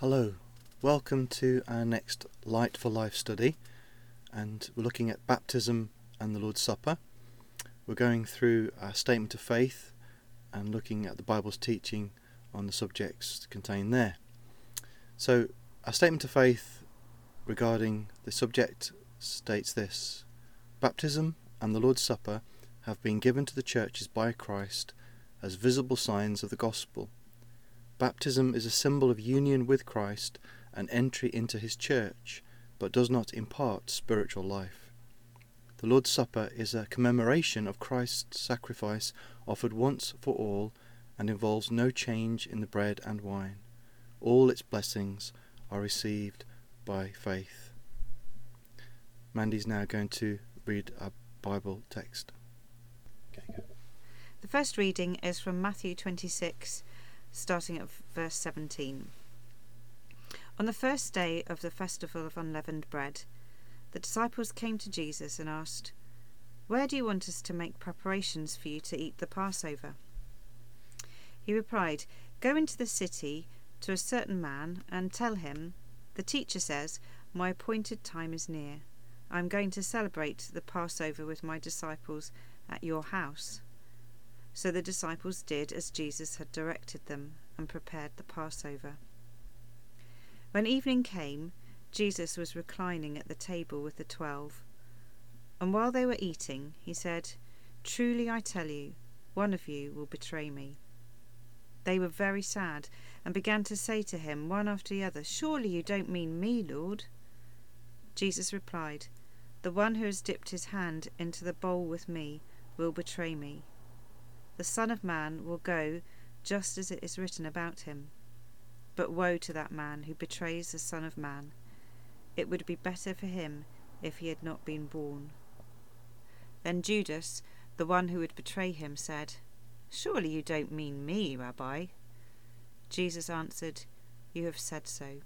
Hello, welcome to our next Light for Life study, and we're looking at baptism and the Lord's Supper. We're going through our statement of faith and looking at the Bible's teaching on the subjects contained there. So, our statement of faith regarding the subject states this Baptism and the Lord's Supper have been given to the churches by Christ as visible signs of the gospel Baptism is a symbol of union with Christ and entry into his church, but does not impart spiritual life. The Lord's Supper is a commemoration of Christ's sacrifice offered once for all and involves no change in the bread and wine. All its blessings are received by faith. Mandy's now going to read a Bible text. The first reading is from Matthew 26, starting at verse 17. On the first day of the festival of unleavened bread, the disciples came to Jesus and asked, Where do you want us to make preparations for you to eat the Passover? He replied, Go into the city to a certain man and tell him, The teacher says, My appointed time is near. I am going to celebrate the Passover with my disciples at your house. So the disciples did as Jesus had directed them and prepared the Passover. When evening came, Jesus was reclining at the table with the twelve. And while they were eating, he said, Truly I tell you, one of you will betray me. They were very sad and began to say to him, one after the other, Surely you don't mean me, Lord? Jesus replied, The one who has dipped his hand into the bowl with me will betray me the Son of Man will go just as it is written about him. But woe to that man who betrays the Son of Man! It would be better for him if he had not been born. Then Judas, the one who would betray him, said, Surely you don't mean me, Rabbi? Jesus answered, You have said so.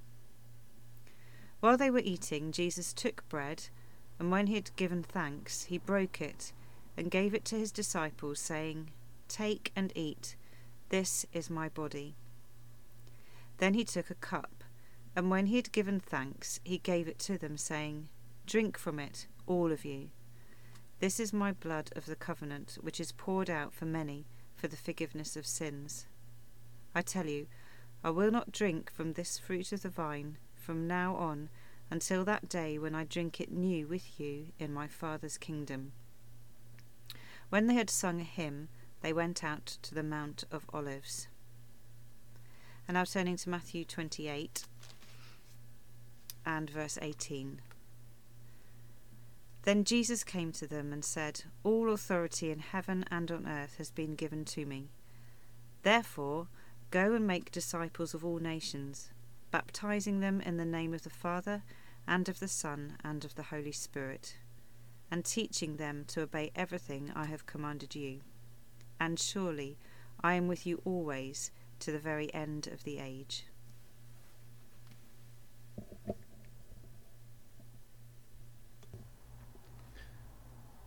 While they were eating, Jesus took bread, and when he had given thanks, he broke it and gave it to his disciples, saying, Take and eat. This is my body. Then he took a cup, and when he had given thanks, he gave it to them, saying, Drink from it, all of you. This is my blood of the covenant, which is poured out for many for the forgiveness of sins. I tell you, I will not drink from this fruit of the vine from now on until that day when I drink it new with you in my Father's kingdom. When they had sung a hymn, they went out to the Mount of Olives. And now turning to Matthew 28 and verse 18. Then Jesus came to them and said, All authority in heaven and on earth has been given to me. Therefore, go and make disciples of all nations, baptizing them in the name of the Father, and of the Son, and of the Holy Spirit, and teaching them to obey everything I have commanded you and surely I am with you always to the very end of the age.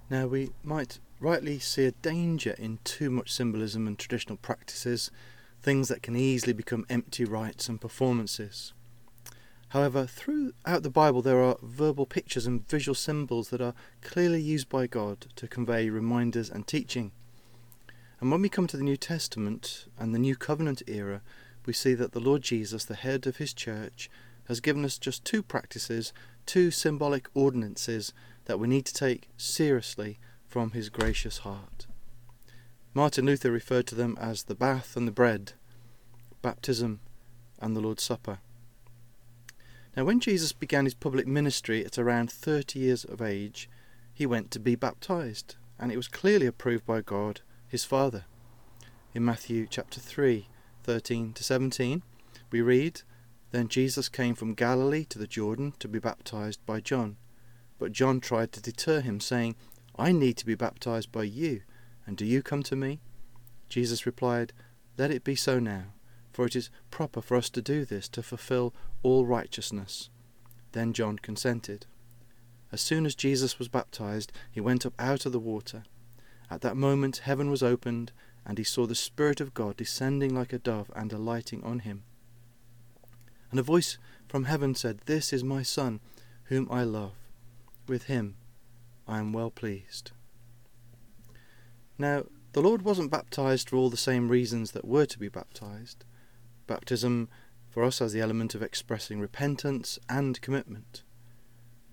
Now, we might rightly see a danger in too much symbolism and traditional practices, things that can easily become empty rites and performances. However, throughout the Bible, there are verbal pictures and visual symbols that are clearly used by God to convey reminders and teaching. And when we come to the New Testament and the New Covenant era, we see that the Lord Jesus, the head of his church, has given us just two practices, two symbolic ordinances that we need to take seriously from his gracious heart. Martin Luther referred to them as the bath and the bread, baptism and the Lord's Supper. Now, when Jesus began his public ministry at around 30 years of age, he went to be baptized, and it was clearly approved by God his Father. In Matthew chapter 3, 13 to 17, we read, Then Jesus came from Galilee to the Jordan to be baptized by John. But John tried to deter him, saying, I need to be baptized by you, and do you come to me? Jesus replied, Let it be so now, for it is proper for us to do this to fulfill all righteousness. Then John consented. As soon as Jesus was baptized, he went up out of the water. At that moment heaven was opened, and he saw the Spirit of God descending like a dove and alighting on him. And a voice from heaven said, This is my Son, whom I love. With him I am well pleased. Now, the Lord wasn't baptized for all the same reasons that were to be baptized. Baptism for us has the element of expressing repentance and commitment.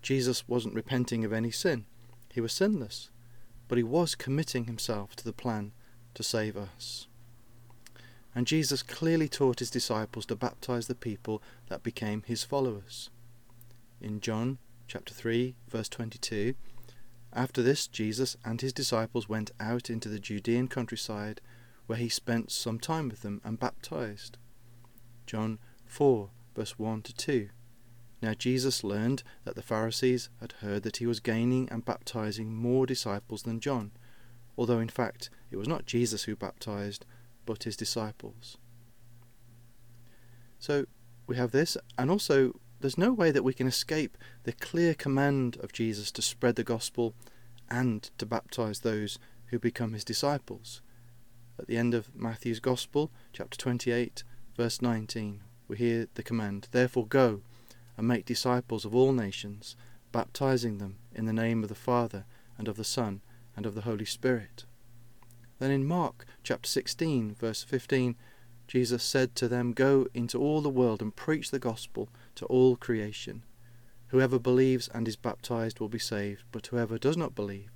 Jesus wasn't repenting of any sin. He was sinless, but he was committing himself to the plan to save us. And Jesus clearly taught his disciples to baptize the people that became his followers. In John chapter 3 verse 22, after this Jesus and his disciples went out into the Judean countryside where he spent some time with them and baptized. John 4 verse 1 to 2. Now Jesus learned that the Pharisees had heard that he was gaining and baptizing more disciples than John, although in fact it was not Jesus who baptized, but his disciples. So we have this, and also there's no way that we can escape the clear command of Jesus to spread the gospel and to baptize those who become his disciples. At the end of Matthew's Gospel, chapter 28, verse 19, we hear the command, Therefore go and make disciples of all nations, baptizing them in the name of the Father and of the Son and of the Holy Spirit. Then in Mark chapter 16, verse 15, Jesus said to them, Go into all the world and preach the gospel to all creation. Whoever believes and is baptized will be saved, but whoever does not believe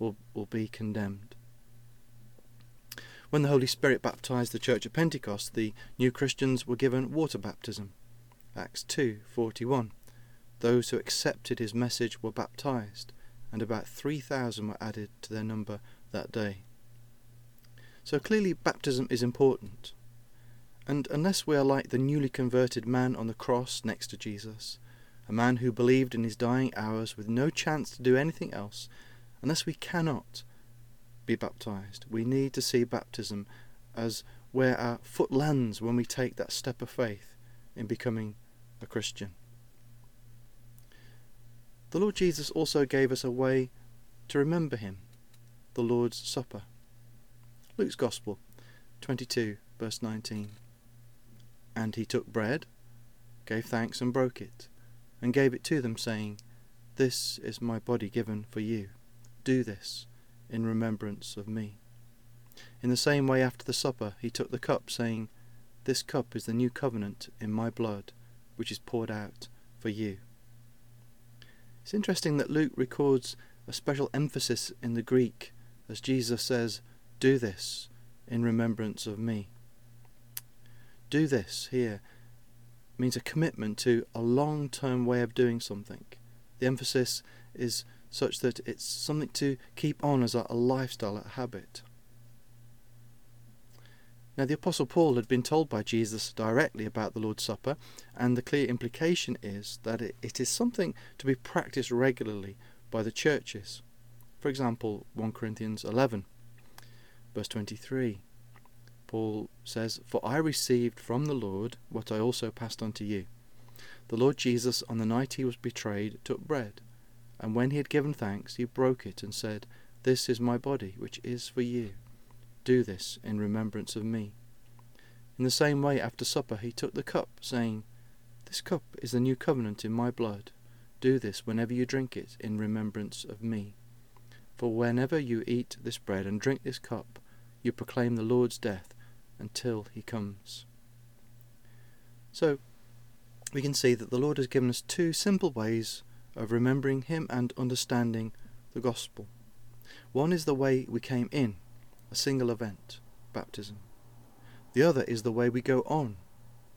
will, will be condemned. When the Holy Spirit baptized the church at Pentecost, the new Christians were given water baptism. Acts 2:41. Those who accepted his message were baptized, and about 3,000 were added to their number that day. So clearly, baptism is important. And unless we are like the newly converted man on the cross next to Jesus, a man who believed in his dying hours with no chance to do anything else, unless we cannot be baptized, we need to see baptism as where our foot lands when we take that step of faith in becoming a Christian. The Lord Jesus also gave us a way to remember him, the Lord's Supper. Luke's Gospel 22, verse 19. And he took bread, gave thanks, and broke it, and gave it to them, saying, This is my body given for you. Do this in remembrance of me. In the same way, after the supper, he took the cup, saying, This cup is the new covenant in my blood, which is poured out for you. It's interesting that Luke records a special emphasis in the Greek as Jesus says, do this in remembrance of me. Do this here means a commitment to a long term way of doing something. The emphasis is such that it's something to keep on as a, lifestyle, a habit. Now, the Apostle Paul had been told by Jesus directly about the Lord's Supper, and the clear implication is that it, is something to be practiced regularly by the churches. For example, 1 Corinthians 11 Verse 23 Paul says, For I received from the Lord what I also passed on to you. The Lord Jesus, on the night he was betrayed, took bread, and when he had given thanks, he broke it and said, This is my body, which is for you. Do this in remembrance of me. In the same way, after supper, he took the cup, saying, This cup is the new covenant in my blood. Do this whenever you drink it in remembrance of me. For whenever you eat this bread and drink this cup, you proclaim the Lord's death until he comes. So, we can see that the Lord has given us two simple ways of remembering him and understanding the gospel. One is the way we came in, a single event, baptism. The other is the way we go on,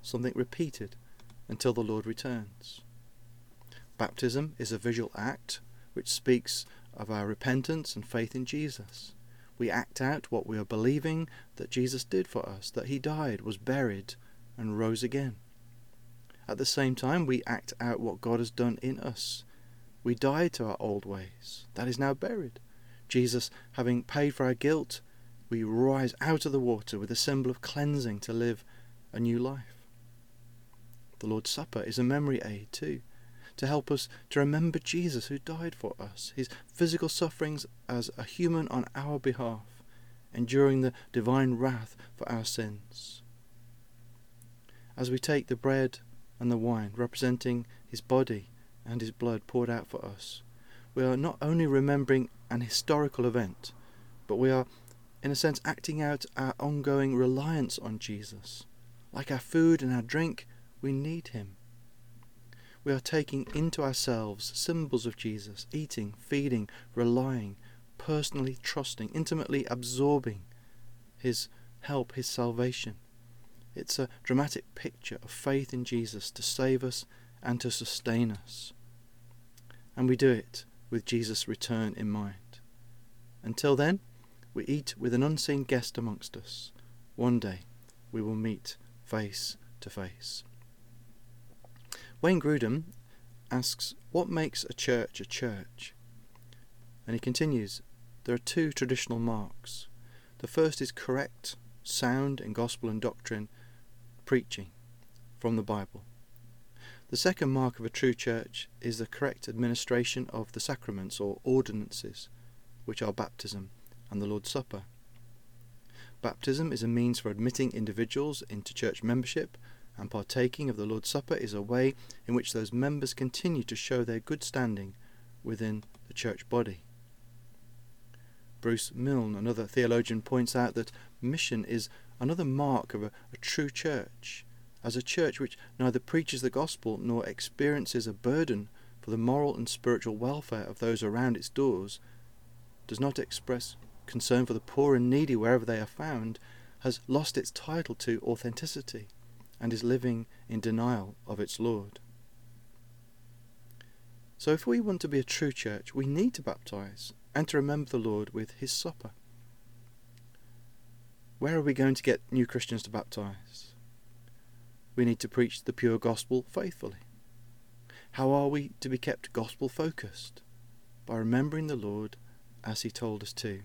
something repeated until the Lord returns. Baptism is a visual act which speaks of our repentance and faith in Jesus we act out what we are believing that Jesus did for us, that he died, was buried, and rose again. At the same time, we act out what God has done in us. We died to our old ways. That is now buried. Jesus, having paid for our guilt, we rise out of the water with a symbol of cleansing to live a new life. The Lord's Supper is a memory aid too to help us to remember Jesus who died for us, his physical sufferings as a human on our behalf, enduring the divine wrath for our sins. As we take the bread and the wine, representing his body and his blood poured out for us, we are not only remembering an historical event, but we are, in a sense, acting out our ongoing reliance on Jesus. Like our food and our drink, we need him. We are taking into ourselves symbols of Jesus, eating, feeding, relying, personally trusting, intimately absorbing his help, his salvation. It's a dramatic picture of faith in Jesus to save us and to sustain us. And we do it with Jesus' return in mind. Until then, we eat with an unseen guest amongst us. One day we will meet face to face. Wayne Grudem asks, What makes a church a church? And he continues, There are two traditional marks. The first is correct, sound in gospel and doctrine, preaching from the Bible. The second mark of a true church is the correct administration of the sacraments or ordinances, which are baptism and the Lord's Supper. Baptism is a means for admitting individuals into church membership, and partaking of the Lord's Supper is a way in which those members continue to show their good standing within the church body. Bruce Milne, another theologian, points out that mission is another mark of a, a, true church, as a church which neither preaches the gospel nor experiences a burden for the moral and spiritual welfare of those around its doors, does not express concern for the poor and needy wherever they are found, has lost its title to authenticity and is living in denial of its Lord. So, if we want to be a true church, we need to baptize and to remember the Lord with His supper. Where are we going to get new Christians to baptize? We need to preach the pure gospel faithfully. How are we to be kept gospel focused? By remembering the Lord as He told us to.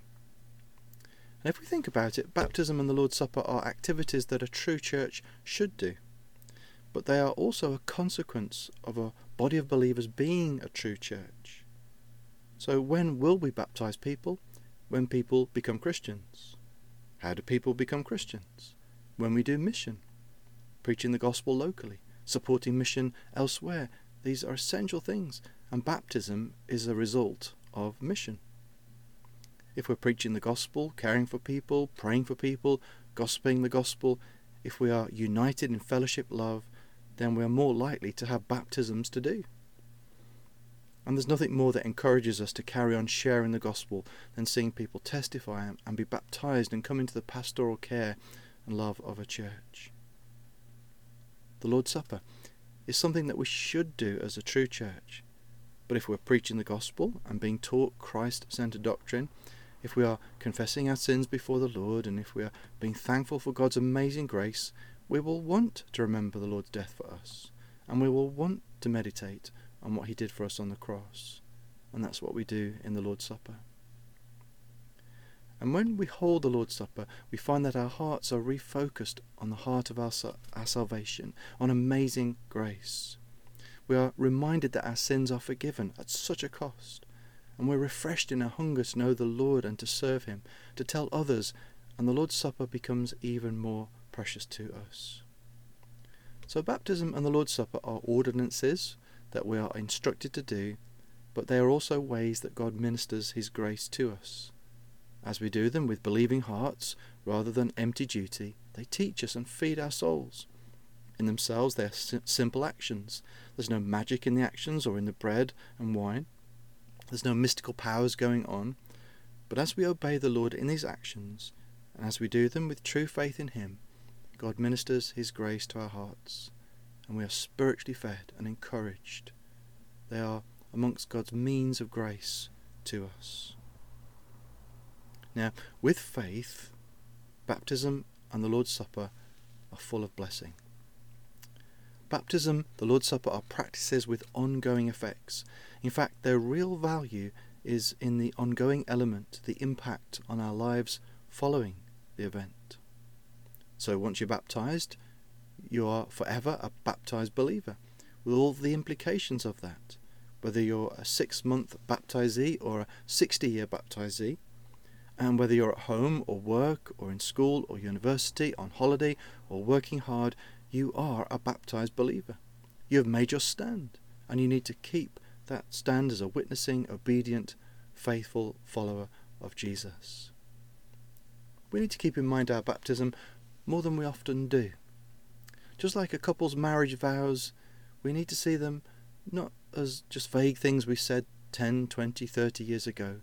And if we think about it, baptism and the Lord's Supper are activities that a true church should do. But they are also a consequence of a body of believers being a true church. So when will we baptize people? When people become Christians. How do people become Christians? When we do mission, preaching the gospel locally, supporting mission elsewhere. These are essential things, and baptism is a result of mission. If we're preaching the gospel, caring for people, praying for people, gossiping the gospel, if we are united in fellowship love, then we are more likely to have baptisms to do. And there's nothing more that encourages us to carry on sharing the gospel than seeing people testify and be baptized and come into the pastoral care and love of a church. The Lord's Supper is something that we should do as a true church. But if we're preaching the gospel and being taught Christ centered doctrine, if we are confessing our sins before the Lord, and if we are being thankful for God's amazing grace, we will want to remember the Lord's death for us, and we will want to meditate on what he did for us on the cross. And that's what we do in the Lord's Supper. And when we hold the Lord's Supper, we find that our hearts are refocused on the heart of our, our salvation, on amazing grace. We are reminded that our sins are forgiven at such a cost, and we're refreshed in our hunger to know the Lord and to serve Him, to tell others, and the Lord's Supper becomes even more precious to us. So, baptism and the Lord's Supper are ordinances that we are instructed to do, but they are also ways that God ministers His grace to us. As we do them with believing hearts rather than empty duty, they teach us and feed our souls. In themselves, they are simple actions. There's no magic in the actions or in the bread and wine. There's no mystical powers going on. But as we obey the Lord in these actions, and as we do them with true faith in Him, God ministers His grace to our hearts and we are spiritually fed and encouraged. They are amongst God's means of grace to us. Now, with faith, baptism and the Lord's Supper are full of blessing. Baptism, the Lord's Supper are practices with ongoing effects. In fact, their real value is in the ongoing element, the impact on our lives following the event. So once you're baptized, you are forever a baptized believer, with all the implications of that. Whether you're a six month baptizee or a 60 year baptizee, and whether you're at home or work or in school or university, on holiday or working hard, you are a baptized believer. You have made your stand, and you need to keep that stand as a witnessing, obedient, faithful follower of Jesus. We need to keep in mind our baptism more than we often do. Just like a couple's marriage vows, we need to see them not as just vague things we said 10, 20, 30 years ago,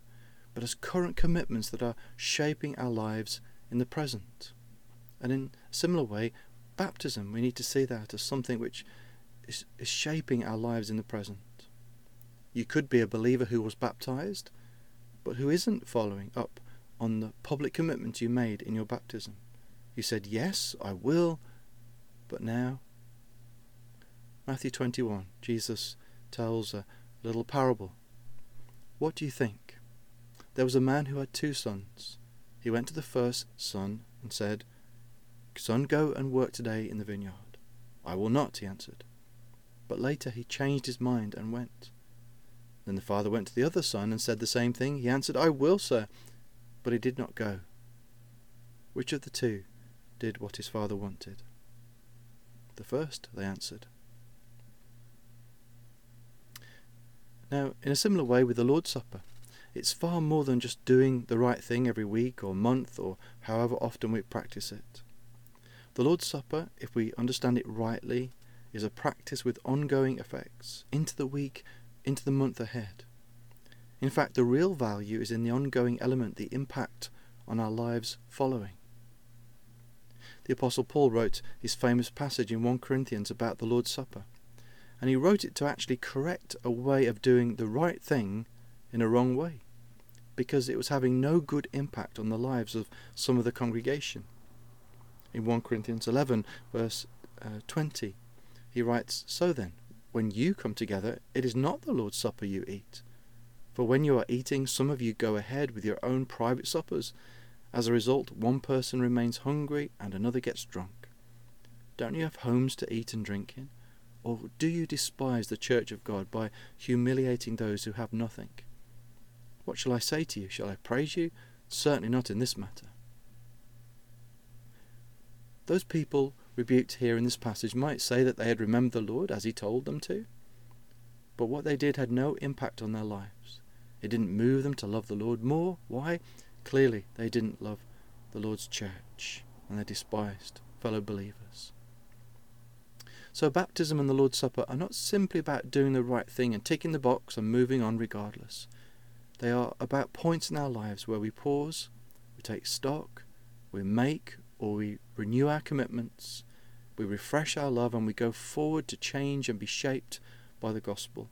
but as current commitments that are shaping our lives in the present. And in a similar way, baptism, we need to see that as something which is, is shaping our lives in the present. You could be a believer who was baptized, but who isn't following up on the public commitment you made in your baptism. You said, Yes, I will, but now. Matthew 21, Jesus tells a little parable. What do you think? There was a man who had two sons. He went to the first son and said, Son, go and work today in the vineyard. I will not, he answered. But later he changed his mind and went. Then the father went to the other son and said the same thing. He answered, I will, sir. But he did not go. Which of the two did what his father wanted? The first, they answered. Now, in a similar way with the Lord's Supper, it's far more than just doing the right thing every week or month or however often we practice it. The Lord's Supper, if we understand it rightly, is a practice with ongoing effects into the week into the month ahead. In fact, the real value is in the ongoing element, the impact on our lives following. The Apostle Paul wrote his famous passage in 1 Corinthians about the Lord's Supper, and he wrote it to actually correct a way of doing the right thing in a wrong way, because it was having no good impact on the lives of some of the congregation. In 1 Corinthians 11, verse uh, 20, he writes, So then, when you come together, it is not the Lord's Supper you eat. For when you are eating, some of you go ahead with your own private suppers. As a result, one person remains hungry and another gets drunk. Don't you have homes to eat and drink in? Or do you despise the church of God by humiliating those who have nothing? What shall I say to you? Shall I praise you? Certainly not in this matter. Those people rebuked here in this passage might say that they had remembered the Lord as he told them to, but what they did had no impact on their lives. It didn't move them to love the Lord more. Why? Clearly, they didn't love the Lord's church and they despised fellow believers. So, baptism and the Lord's Supper are not simply about doing the right thing and ticking the box and moving on regardless. They are about points in our lives where we pause, we take stock, we make or we renew our commitments, we refresh our love, and we go forward to change and be shaped by the gospel.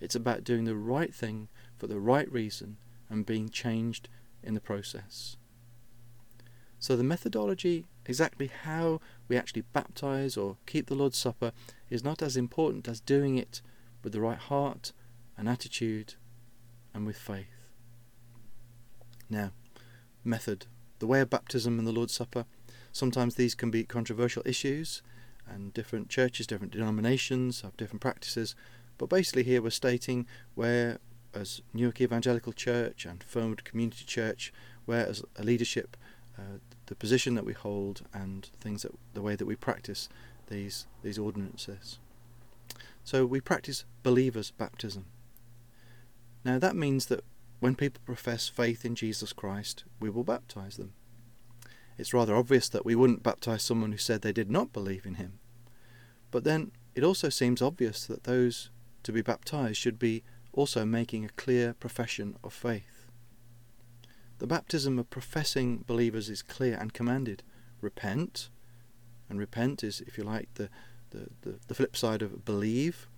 It's about doing the right thing for the right reason and being changed in the process. So, the methodology, exactly how we actually baptize or keep the Lord's Supper, is not as important as doing it with the right heart and attitude and with faith. Now, method the way of baptism and the Lord's Supper. Sometimes these can be controversial issues, and different churches, different denominations have different practices. But basically, here we're stating where, as Newark Evangelical Church and Fernwood Community Church, where as a leadership, uh, the position that we hold and things that the way that we practice these these ordinances. So we practice believers' baptism. Now that means that when people profess faith in Jesus Christ, we will baptize them. It's rather obvious that we wouldn't baptize someone who said they did not believe in him. But then it also seems obvious that those to be baptized should be also making a clear profession of faith. The baptism of professing believers is clear and commanded. Repent, and repent is, if you like, the, the, the, the flip side of believe,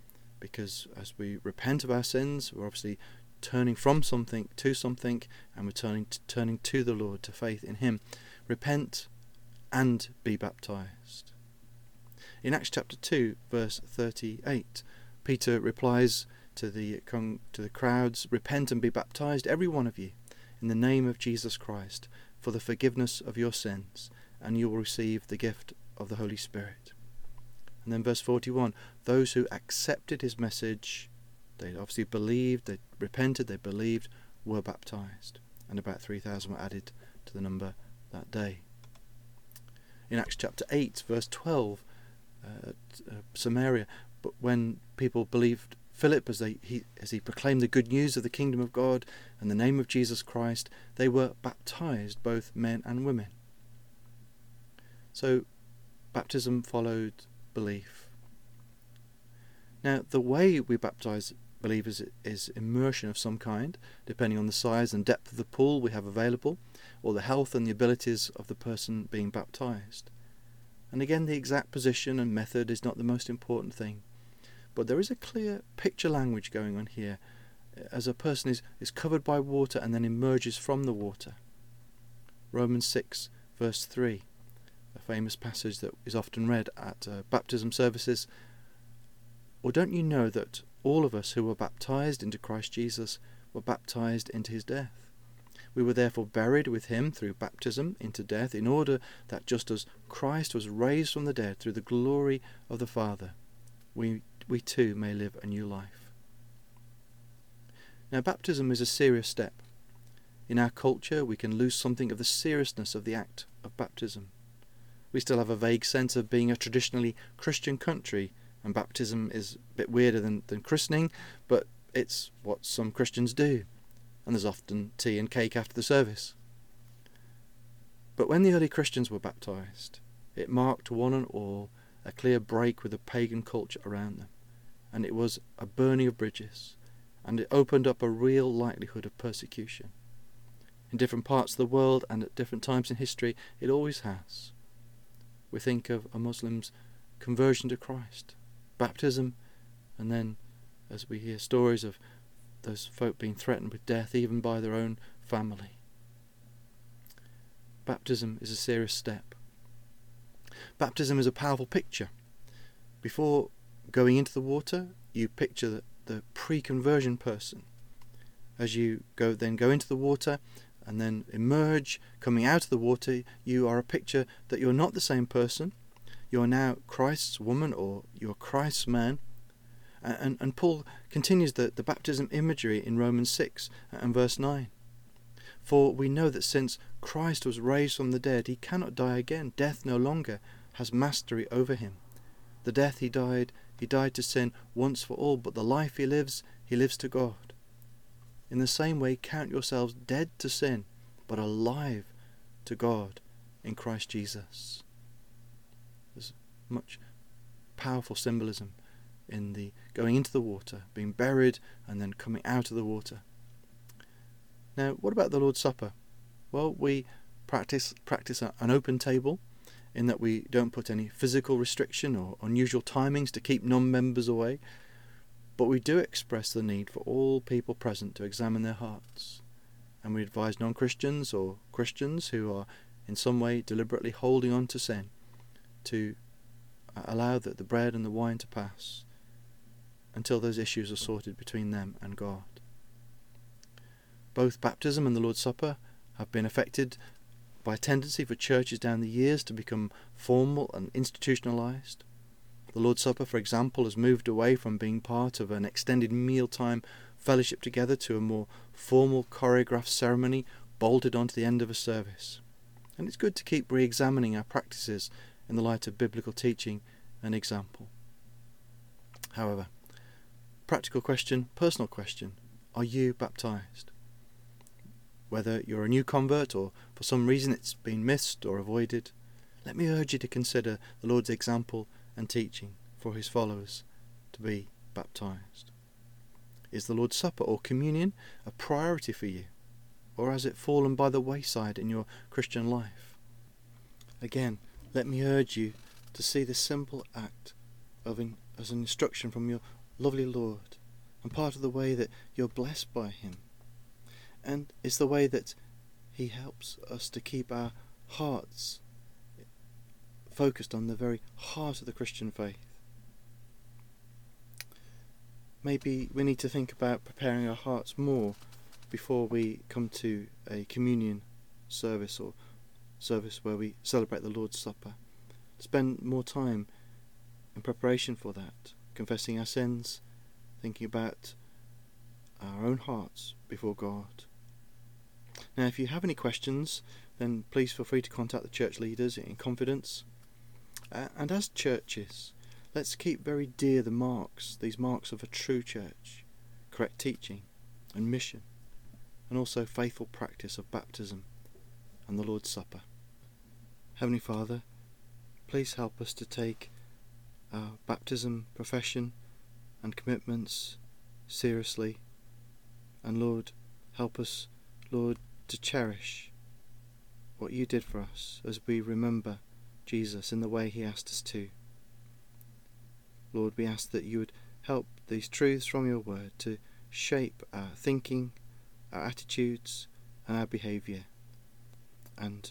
because as we repent of our sins, we're obviously turning from something to something, and we're to, turning to the Lord, to faith in Him. Repent and be baptized. In Acts chapter 2, verse 38, Peter replies to the, to the crowds Repent and be baptized, every one of you, in the name of Jesus Christ, for the forgiveness of your sins, and you will receive the gift of the Holy Spirit. And then verse 41 Those who accepted his message they obviously believed, they repented, they believed, were baptized, and about 3,000 were added to the number that day. In Acts chapter 8, verse 12, uh, uh, Samaria, But when people believed Philip as, they, he, as he proclaimed the good news of the kingdom of God and the name of Jesus Christ, they were baptized, both men and women. So baptism followed belief. Now, the way we baptize believers is immersion of some kind, depending on the size and depth of the pool we have available, or the health and the abilities of the person being baptized. And again, the exact position and method is not the most important thing. But there is a clear picture language going on here as a person is, is covered by water and then emerges from the water. Romans 6, verse 3, a famous passage that is often read at uh, baptism services. Or don't you know that all of us who were baptized into Christ Jesus were baptized into his death? We were therefore buried with him through baptism into death, in order that just as Christ was raised from the dead through the glory of the Father, we, we too may live a new life. Now, baptism is a serious step. In our culture, we can lose something of the seriousness of the act of baptism. We still have a vague sense of being a traditionally Christian country, and baptism is a bit weirder than, than christening, but it's what some Christians do and there's often tea and cake after the service. But when the early Christians were baptized, it marked one and all a clear break with the pagan culture around them, and it was a burning of bridges, and it opened up a real likelihood of persecution. In different parts of the world and at different times in history, it always has. We think of a Muslim's conversion to Christ, baptism, and then as we hear stories of those folk being threatened with death even by their own family. Baptism is a serious step. Baptism is a powerful picture. Before going into the water, you picture the, the pre-conversion person. As you go, then go into the water and then emerge, coming out of the water, you are a picture that you're not the same person. You are now Christ's woman or you're Christ's man and, and Paul continues the, the baptism imagery in Romans 6 and verse 9. For we know that since Christ was raised from the dead, he cannot die again. Death no longer has mastery over him. The death he died, he died to sin once for all, but the life he lives, he lives to God. In the same way, count yourselves dead to sin, but alive to God in Christ Jesus. Much powerful symbolism in the going into the water, being buried, and then coming out of the water. Now, what about the Lord's Supper? Well, we practice practice an open table, in that we don't put any physical restriction or unusual timings to keep non-members away, but we do express the need for all people present to examine their hearts, and we advise non-Christians or Christians who are in some way deliberately holding on to sin to allow the, the bread and the wine to pass until those issues are sorted between them and God. Both baptism and the Lord's Supper have been affected by a tendency for churches down the years to become formal and institutionalized. The Lord's Supper, for example, has moved away from being part of an extended mealtime fellowship together to a more formal choreographed ceremony bolted onto the end of a service. And it's good to keep re examining our practices in the light of biblical teaching and example. However, Practical question, personal question. Are you baptized? Whether you're a new convert or for some reason it's been missed or avoided, let me urge you to consider the Lord's example and teaching for his followers to be baptized. Is the Lord's Supper or communion a priority for you? Or has it fallen by the wayside in your Christian life? Again, let me urge you to see this simple act of in, as an instruction from your lovely Lord, and part of the way that you're blessed by Him. And it's the way that He helps us to keep our hearts focused on the very heart of the Christian faith. Maybe we need to think about preparing our hearts more before we come to a communion service or service where we celebrate the Lord's Supper. Spend more time in preparation for that confessing our sins, thinking about our own hearts before God. Now, if you have any questions, then please feel free to contact the church leaders in confidence. Uh, and as churches, Let's keep very dear the marks, these marks of a true church, correct teaching and mission, and also faithful practice of baptism and the Lord's Supper. Heavenly Father, please help us to take our baptism, profession, and commitments seriously. And Lord, help us, Lord, to cherish what you did for us as we remember Jesus in the way he asked us to. Lord, we ask that you would help these truths from your word to shape our thinking, our attitudes, and our behaviour. And